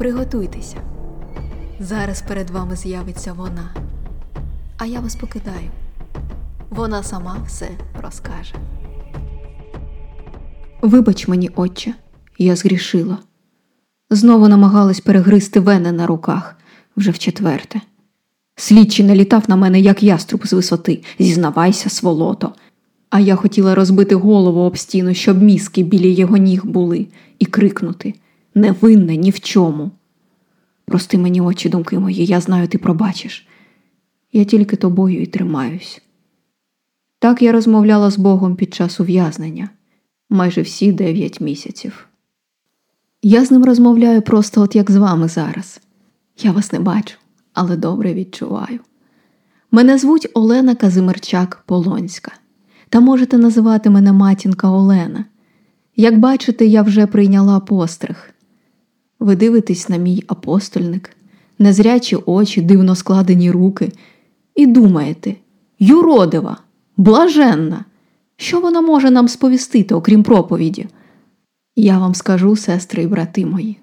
Приготуйтеся. Зараз перед вами з'явиться вона. А я вас покидаю. Вона сама все розкаже. Вибач мені, отче, я згрішила. Знову намагалась перегризти вени на руках вже вчетверте. Слідчий налітав на мене, як яструб з висоти, зізнавайся, сволото. А я хотіла розбити голову об стіну, щоб мізки біля його ніг були, і крикнути невинне ні в чому. Прости мені очі, думки мої, я знаю, ти пробачиш. Я тільки тобою і тримаюсь. Так я розмовляла з Богом під час ув'язнення майже всі дев'ять місяців. Я з ним розмовляю просто от як з вами зараз. Я вас не бачу, але добре відчуваю. Мене звуть Олена Казимирчак Полонська, та можете називати мене матінка Олена. Як бачите, я вже прийняла постриг. Ви дивитесь на мій апостольник, незрячі очі, дивно складені руки, і думаєте, юродива, блаженна, що вона може нам сповістити, окрім проповіді? Я вам скажу, сестри і брати мої.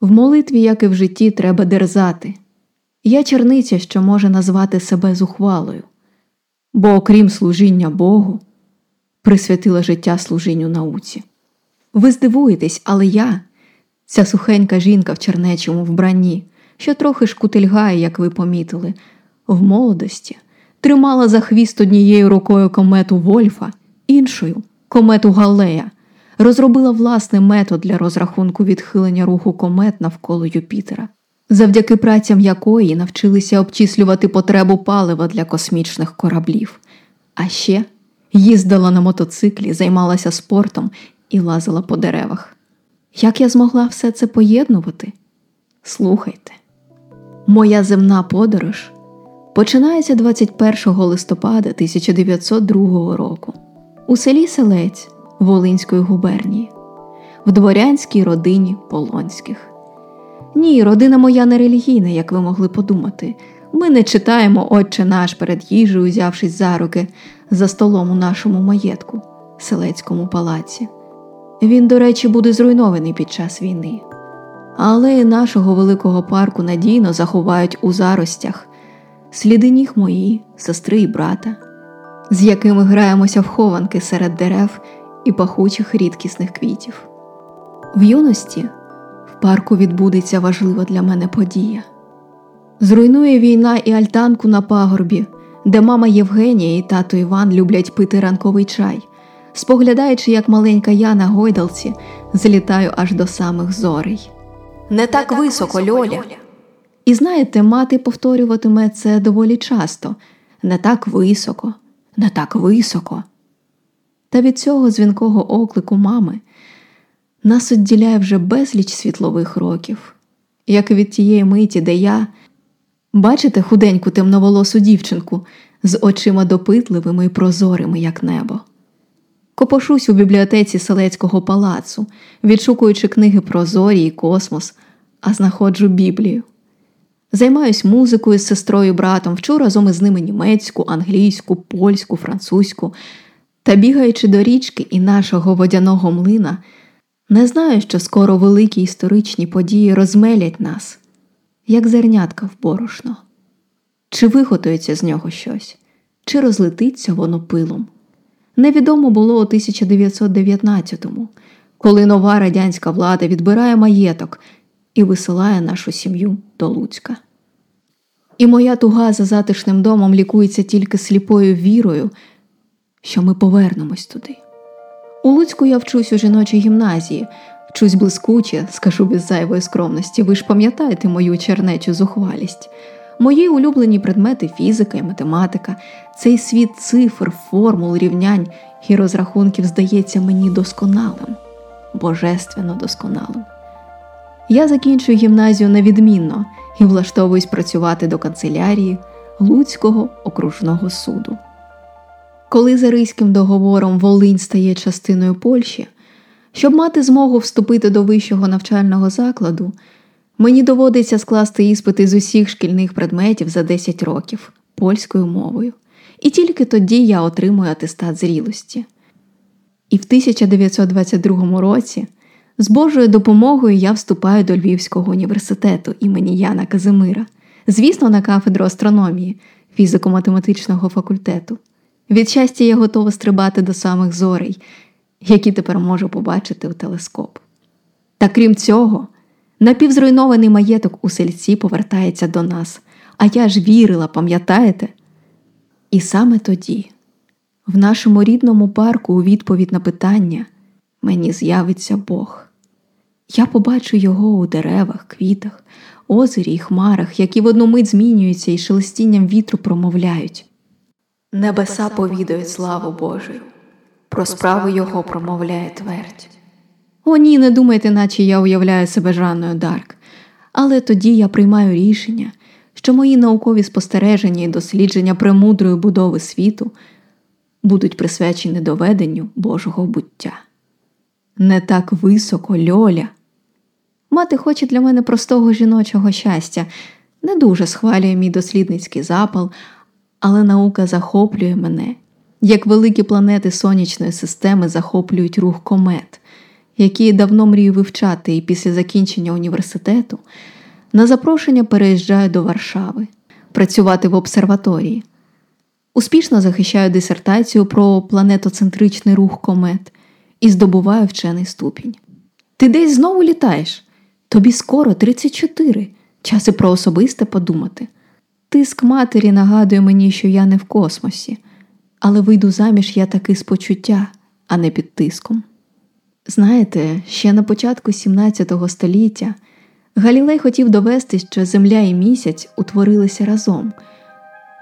В молитві, як і в житті, треба дерзати. Я черниця, що може назвати себе зухвалою, бо, окрім служіння Богу, присвятила життя служінню науці. Ви здивуєтесь, але я, ця сухенька жінка в чернечому вбранні, що трохи шкутильгає, як ви помітили, в молодості тримала за хвіст однією рукою комету Вольфа, іншою комету Галея, розробила власний метод для розрахунку відхилення руху комет навколо Юпітера, завдяки працям якої навчилися обчислювати потребу палива для космічних кораблів. А ще їздила на мотоциклі, займалася спортом і лазила по деревах. Як я змогла все це поєднувати? Слухайте, моя земна подорож починається 21 листопада 1902 року у селі Селець Волинської губернії, в дворянській родині Полонських. Ні, родина моя не релігійна, як ви могли подумати. Ми не читаємо Отче наш перед їжею, взявшись за руки за столом у нашому маєтку, селецькому палаці. Він, до речі, буде зруйнований під час війни. Але нашого великого парку надійно заховають у заростях сліди ніг мої, сестри і брата, з якими граємося в хованки серед дерев і пахучих рідкісних квітів. В юності в парку відбудеться важлива для мене подія. Зруйнує війна і альтанку на пагорбі, де мама Євгенія і тато Іван люблять пити ранковий чай, споглядаючи, як маленька я на гойдалці злітаю аж до самих зорей. Не так високо, Льоля. І знаєте, мати повторюватиме це доволі часто не так високо, не так високо. Та від цього дзвінкого оклику мами нас відділяє вже безліч світлових років, як і від тієї миті, де я, бачите худеньку темноволосу дівчинку з очима допитливими і прозорими, як небо. Копошусь у бібліотеці Селецького палацу, відшукуючи книги про зорі і космос, а знаходжу Біблію. Займаюсь музикою з сестрою братом, вчу разом із ними німецьку, англійську, польську, французьку. Та бігаючи до річки і нашого водяного млина, не знаю, що скоро великі історичні події розмелять нас, як зернятка в борошно. Чи виготується з нього щось, чи розлетиться воно пилом. Невідомо було у 1919-му, коли нова радянська влада відбирає маєток і висилає нашу сім'ю до Луцька. І моя туга за затишним домом лікується тільки сліпою вірою, що ми повернемось туди. У Луцьку я вчусь у жіночій гімназії, вчусь блискуче, скажу без зайвої скромності, ви ж пам'ятаєте мою чернечу зухвалість. Мої улюблені предмети фізика і математика, цей світ цифр, формул, рівнянь і розрахунків здається мені досконалим, божественно досконалим. Я закінчую гімназію невідмінно і влаштовуюсь працювати до канцелярії Луцького окружного суду. Коли за Ризьким договором Волинь стає частиною Польщі, щоб мати змогу вступити до вищого навчального закладу, мені доводиться скласти іспити з усіх шкільних предметів за 10 років польською мовою, і тільки тоді я отримую атестат зрілості. І в 1922 році З Божою допомогою я вступаю до Львівського університету імені Яна Казимира, звісно, на кафедру астрономії, фізико-математичного факультету. Від щастя, я готова стрибати до самих зорей, які тепер можу побачити у телескоп. Та крім цього, напівзруйнований маєток у сельці повертається до нас, а я ж вірила, пам'ятаєте? І саме тоді, в нашому рідному парку, у відповідь на питання, мені з'явиться Бог. Я побачу його у деревах, квітах, озері й хмарах, які в одну мить змінюються і шелестінням вітру промовляють. Небеса повідають славу Божою, про справу Його промовляє твердь. О, ні, не думайте, наче я уявляю себе Жанною Дарк, але тоді я приймаю рішення, що мої наукові спостереження і дослідження премудрої будови світу будуть присвячені доведенню Божого буття. Не так високо льоля. Мати хоче для мене простого жіночого щастя, не дуже схвалює мій дослідницький запал, але наука захоплює мене, як великі планети сонячної системи захоплюють рух комет, які давно мрію вивчати і після закінчення університету на запрошення переїжджаю до Варшави працювати в обсерваторії. Успішно захищаю дисертацію про планетоцентричний рух комет і здобуваю вчений ступінь. Ти десь знову літаєш? Тобі скоро 34. Час і про особисте подумати. Тиск матері нагадує мені, що я не в космосі, але вийду заміж я таки з почуття, а не під тиском. Знаєте, ще на початку 17 століття Галілей хотів довести, що Земля і місяць утворилися разом,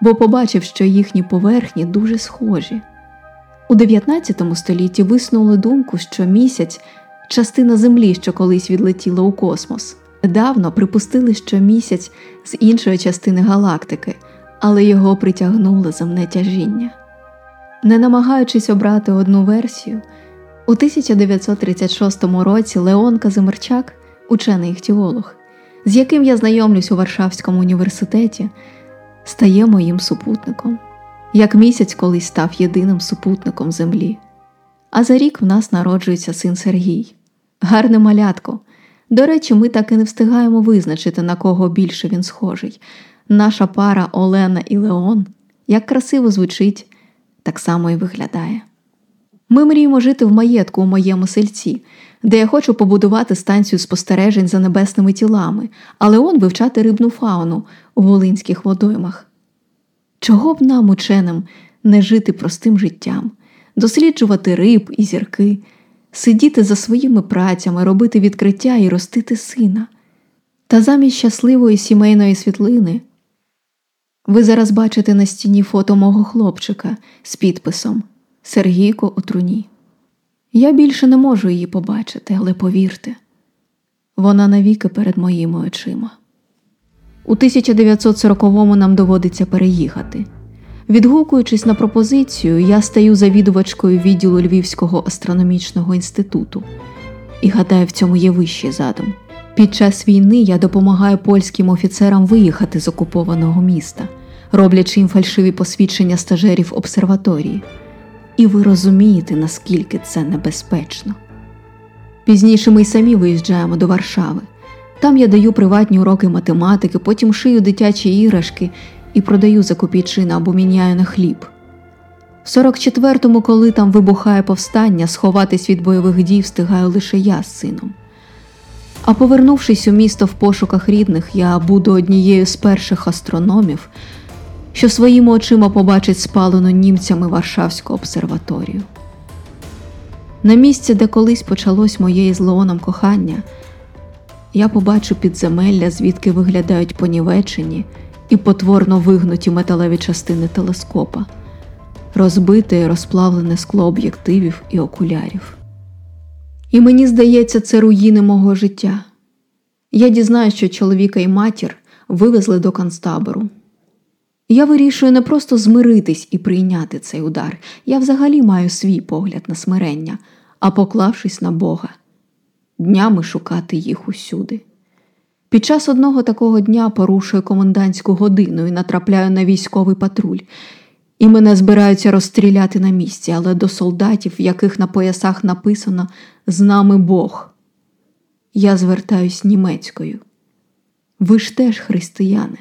бо побачив, що їхні поверхні дуже схожі. У 19 столітті висунули думку, що місяць частина Землі, що колись відлетіла у космос. Недавно припустили, що місяць з іншої частини галактики, але його притягнуло земне тяжіння. Не намагаючись обрати одну версію, у 1936 році Леон Казимирчак, учений іхтіолог, з яким я знайомлюсь у Варшавському університеті, стає моїм супутником, як місяць колись став єдиним супутником Землі. А за рік в нас народжується син Сергій, гарне малятко. До речі, ми так і не встигаємо визначити, на кого більше він схожий. Наша пара Олена і Леон як красиво звучить, так само і виглядає. Ми мріємо жити в маєтку у моєму сельці, де я хочу побудувати станцію спостережень за небесними тілами, а Леон вивчати рибну фауну у волинських водоймах. Чого б нам, ученим, не жити простим життям, досліджувати риб і зірки сидіти за своїми працями, робити відкриття і ростити сина. Та замість щасливої сімейної світлини ви зараз бачите на стіні фото мого хлопчика з підписом Сергійко у труні. Я більше не можу її побачити, але повірте, вона навіки перед моїми очима. У 1940-му нам доводиться переїхати. Відгукуючись на пропозицію, я стаю завідувачкою відділу Львівського астрономічного інституту і гадаю, в цьому є вищий задум. Під час війни я допомагаю польським офіцерам виїхати з окупованого міста, роблячи їм фальшиві посвідчення стажерів обсерваторії. І ви розумієте, наскільки це небезпечно. Пізніше ми й самі виїжджаємо до Варшави. Там я даю приватні уроки математики, потім шию дитячі іграшки і продаю за копійчина або міняю на хліб. В 44-му, коли там вибухає повстання, сховатись від бойових дій встигаю лише я з сином. А повернувшись у місто в пошуках рідних, я буду однією з перших астрономів, що своїми очима побачить спалену німцями Варшавську обсерваторію. На місці, де колись почалось моє з Леоном кохання, я побачу підземелля, звідки виглядають понівечені і потворно вигнуті металеві частини телескопа, розбите і розплавлене скло об'єктивів і окулярів. І мені здається, це руїни мого життя. Я дізнаю, що чоловіка і матір вивезли до концтабору. Я вирішую не просто змиритись і прийняти цей удар. Я взагалі маю свій погляд на смирення, а поклавшись на Бога, днями шукати їх усюди. Під час одного такого дня порушую комендантську годину і натрапляю на військовий патруль, і мене збираються розстріляти на місці, але до солдатів, в яких на поясах написано з нами Бог, Я звертаюсь німецькою. Ви ж теж християни.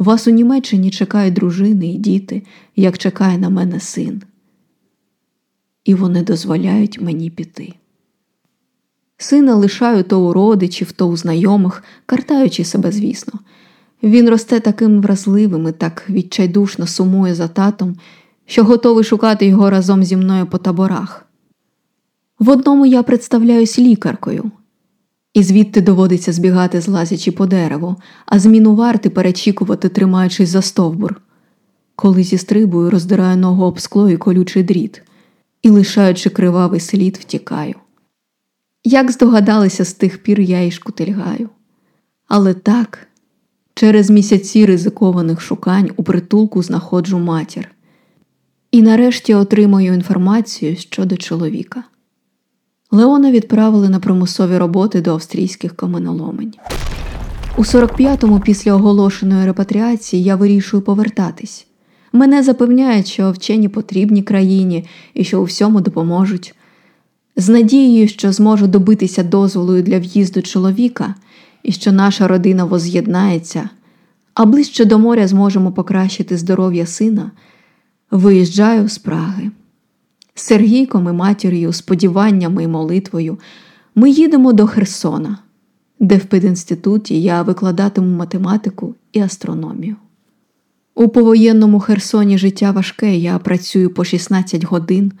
Вас у Німеччині чекають дружини і діти, як чекає на мене син. І вони дозволяють мені піти. Сина лишаю то у родичів, то у знайомих, картаючи себе, звісно. Він росте таким вразливим і так відчайдушно сумує за татом, що готовий шукати його разом зі мною по таборах. В одному я представляюсь лікаркою, і звідти доводиться збігати, злазячи по дереву, а зміну варти перечікувати, тримаючись за стовбур. Коли зістрибую, роздираю ногу об скло і колючий дріт, і, лишаючи кривавий слід, втікаю. Як здогадалися, з тих пір я і шкутильгаю. Але так, через місяці ризикованих шукань у притулку знаходжу матір і нарешті отримую інформацію щодо чоловіка. Леона відправили на примусові роботи до австрійських каменоломень. У 45-му, після оголошеної репатріації, я вирішую повертатись. Мене запевняють, що вчені потрібні країні і що у всьому допоможуть. З надією, що зможу добитися дозволу для в'їзду чоловіка і що наша родина воз'єднається, а ближче до моря зможемо покращити здоров'я сина, виїжджаю з Праги. З Сергійком і матір'ю, сподіваннями і молитвою ми їдемо до Херсона, де в пединституті я викладатиму математику і астрономію. У повоєнному Херсоні життя важке, я працюю по 16 годин.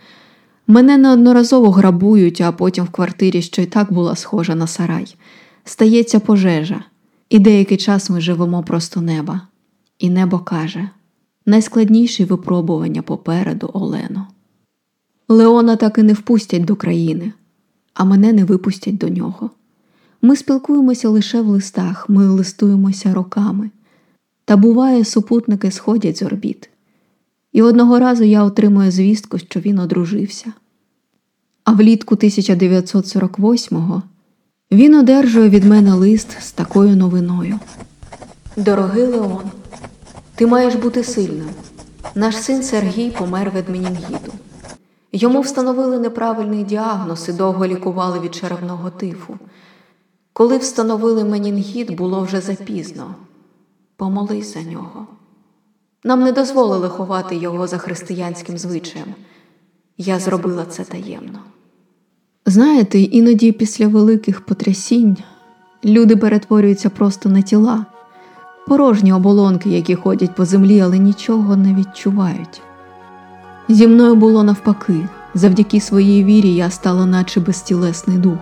Мене неодноразово грабують, а потім в квартирі, що й так була схожа на сарай, стається пожежа, і деякий час ми живемо просто неба. І небо каже найскладніші випробування попереду Олено. Леона так і не впустять до країни, а мене не випустять до нього. Ми спілкуємося лише в листах, ми листуємося роками. Та буває, супутники сходять з орбіт. І одного разу я отримую звістку, що він одружився. А влітку 1948-го він одержує від мене лист з такою новиною: Дорогий Леон, ти маєш бути сильним. Наш син Сергій помер від менінгіту. Йому встановили неправильний діагноз і довго лікували від черевного тифу. Коли встановили менінгіт, було вже запізно. Помолись за нього. Нам не дозволили ховати його за християнським звичаєм. Я зробила це таємно. Знаєте, іноді після великих потрясінь люди перетворюються просто на тіла, порожні оболонки, які ходять по землі, але нічого не відчувають. Зі мною було навпаки, завдяки своїй вірі я стала, наче безтілесний дух.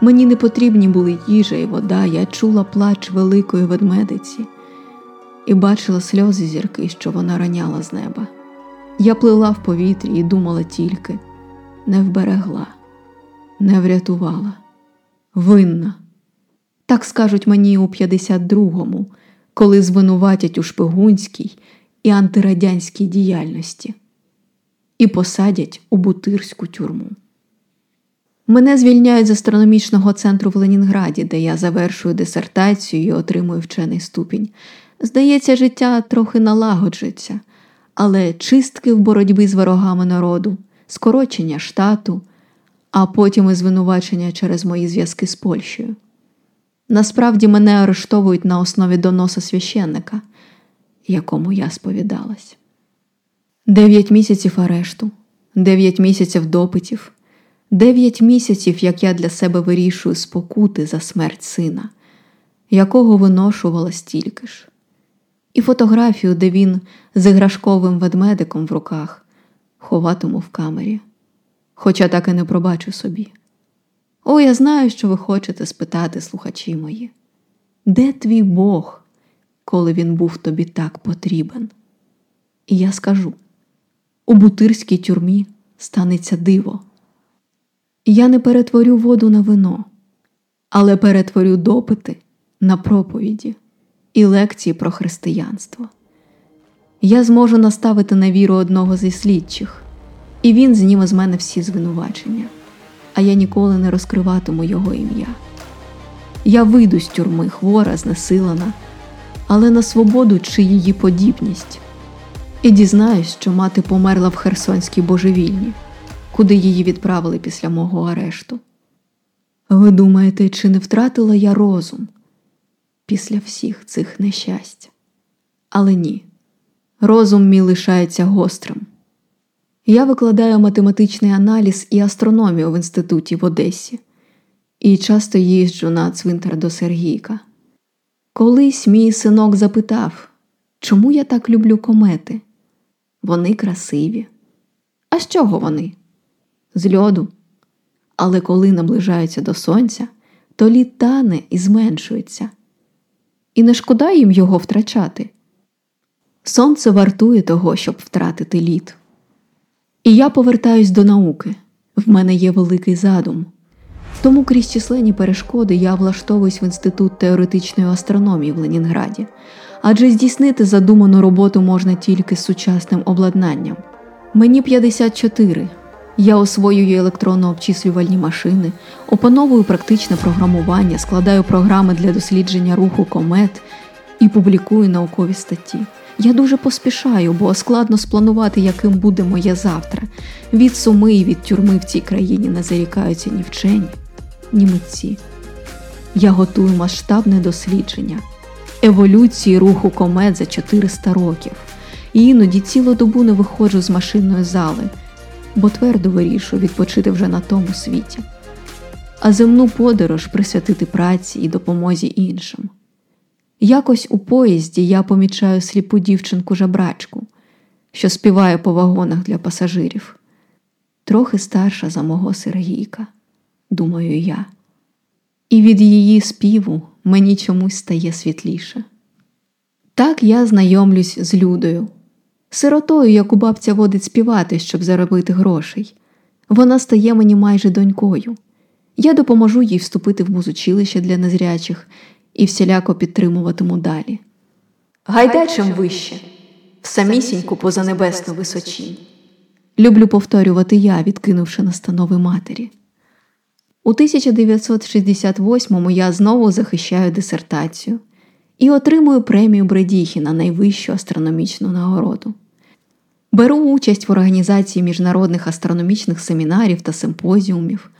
Мені не потрібні були їжа і вода, я чула плач великої ведмедиці і бачила сльози зірки, що вона раняла з неба. Я плила в повітрі і думала тільки не вберегла, не врятувала, винна. Так скажуть мені у 52-му, коли звинуватять у шпигунській і антирадянській діяльності і посадять у бутирську тюрму. Мене звільняють з астрономічного центру в Ленінграді, де я завершую дисертацію і отримую вчений ступінь. Здається, життя трохи налагоджується, але чистки в боротьбі з ворогами народу, скорочення штату, а потім і звинувачення через мої зв'язки з Польщею. Насправді мене арештовують на основі доноса священника, якому я сповідалась. Дев'ять місяців арешту, дев'ять місяців допитів, дев'ять місяців, як я для себе вирішую спокути за смерть сина, якого виношувала стільки ж, і фотографію, де він з іграшковим ведмедиком в руках ховатиму в камері, хоча так і не пробачу собі. О, я знаю, що ви хочете спитати, слухачі мої. Де твій Бог, коли він був тобі так потрібен? І я скажу у бутирській тюрмі станеться диво. Я не перетворю воду на вино, але перетворю допити на проповіді і лекції про християнство. Я зможу наставити на віру одного зі слідчих, і він зніме з мене всі звинувачення, а я ніколи не розкриватиму його ім'я. Я вийду з тюрми, хвора, знесилена, але на свободу чи її подібність і дізнаюсь, що мати померла в Херсонській божевільні, куди її відправили після мого арешту. Ви думаєте, чи не втратила я розум після всіх цих нещасть? Але ні, розум мій лишається гострим. Я викладаю математичний аналіз і астрономію в інституті в Одесі і часто їжджу на цвинтар до Сергійка. Колись мій синок запитав, чому я так люблю комети? Вони красиві. А з чого вони? З льоду. Але коли наближаються до сонця, то лід тане і зменшується. І не шкода їм його втрачати. Сонце вартує того, щоб втратити лід. І я повертаюсь до науки. В мене є великий задум. Тому крізь численні перешкоди я влаштовуюсь в інститут теоретичної астрономії в Ленінграді, адже здійснити задуману роботу можна тільки з сучасним обладнанням. Мені 54. Я освоюю електронно-обчислювальні машини, опановую практичне програмування, складаю програми для дослідження руху комет і публікую наукові статті. Я дуже поспішаю, бо складно спланувати, яким буде моє завтра. Від суми і від тюрми в цій країні не зарікаються ні вчені, ні митці. Я готую масштабне дослідження, еволюції руху комет за 400 років, і іноді цілу добу не виходжу з машинної зали, бо твердо вирішую відпочити вже на тому світі, а земну подорож присвятити праці і допомозі іншим. Якось у поїзді я помічаю сліпу дівчинку жабрачку, що співає по вагонах для пасажирів, трохи старша за мого Сергійка, думаю я, і від її співу мені чомусь стає світліше. Так я знайомлюсь з Людою, сиротою, яку бабця водить співати, щоб заробити грошей. Вона стає мені майже донькою. Я допоможу їй вступити в музучилище для незрячих і всіляко підтримуватиму далі. Гайда чим вище, в самісіньку позанебесну височінь. Люблю повторювати я, відкинувши настанови матері. У 1968-му я знову захищаю дисертацію і отримую премію Бредіхі на найвищу астрономічну нагороду. Беру участь в організації міжнародних астрономічних семінарів та симпозіумів.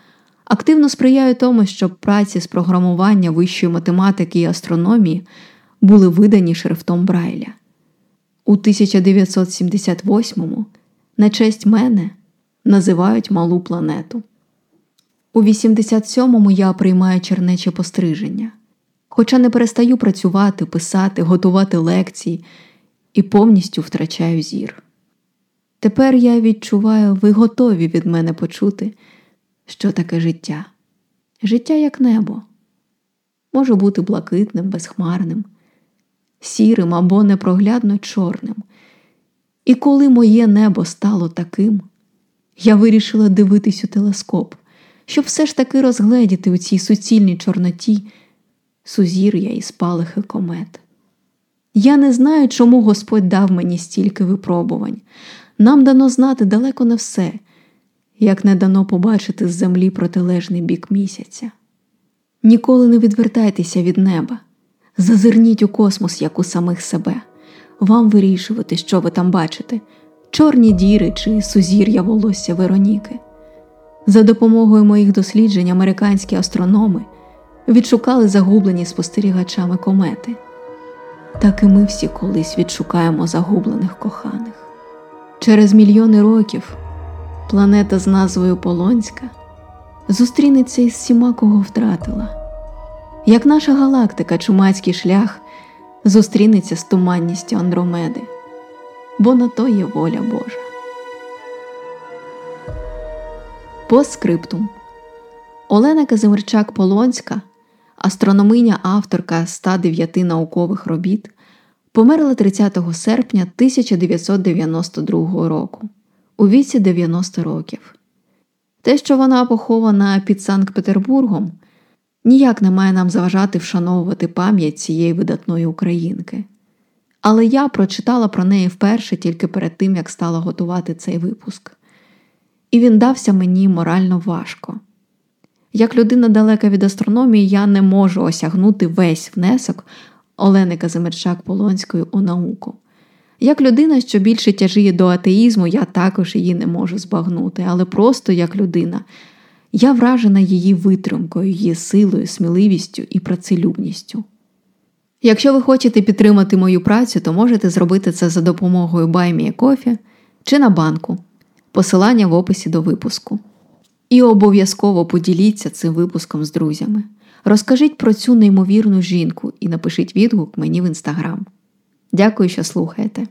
Активно сприяю тому, щоб праці з програмування вищої математики і астрономії були видані шрифтом Брайля. У 1978-му на честь мене називають Малу планету. У 87-му я приймаю чернече постриження, хоча не перестаю працювати, писати, готувати лекції і повністю втрачаю зір. Тепер я відчуваю, ви готові від мене почути що таке життя. Життя як небо, може бути блакитним, безхмарним, сірим або непроглядно чорним. І коли моє небо стало таким, я вирішила дивитись у телескоп, щоб все ж таки розгледіти у цій суцільній чорноті сузір'я і спалахи комет. Я не знаю, чому Господь дав мені стільки випробувань. Нам дано знати далеко не все, як не дано побачити з землі протилежний бік місяця. Ніколи не відвертайтеся від неба, зазирніть у космос, як у самих себе, вам вирішувати, що ви там бачите, чорні діри чи сузір'я волосся Вероніки. За допомогою моїх досліджень американські астрономи відшукали загублені спостерігачами комети. Так і ми всі колись відшукаємо загублених коханих. Через мільйони років планета з назвою Полонська зустрінеться із всіма, кого втратила, як наша галактика, чумацький шлях зустрінеться з туманністю Андромеди, бо на то є воля Божа. По скриптум Олена Казимирчак Полонська, астрономиня, авторка 109 наукових робіт, померла 30 серпня 1992 року у віці 90 років. Те, що вона похована під Санкт Петербургом, ніяк не має нам заважати вшановувати пам'ять цієї видатної українки. Але я прочитала про неї вперше тільки перед тим, як стала готувати цей випуск. І він дався мені морально важко. Як людина далека від астрономії, я не можу осягнути весь внесок Олени Казимирчак Полонської у науку. Як людина, що більше тяжіє до атеїзму, я також її не можу збагнути, але просто як людина, Я вражена її витримкою, її силою, сміливістю і працелюбністю. Якщо ви хочете підтримати мою працю, то можете зробити це за допомогою BuyMeACoffee чи на банку. Посилання в описі до випуску. І обов'язково поділіться цим випуском з друзями. Розкажіть про цю неймовірну жінку і напишіть відгук мені в інстаграм. Дякую, що слухаєте.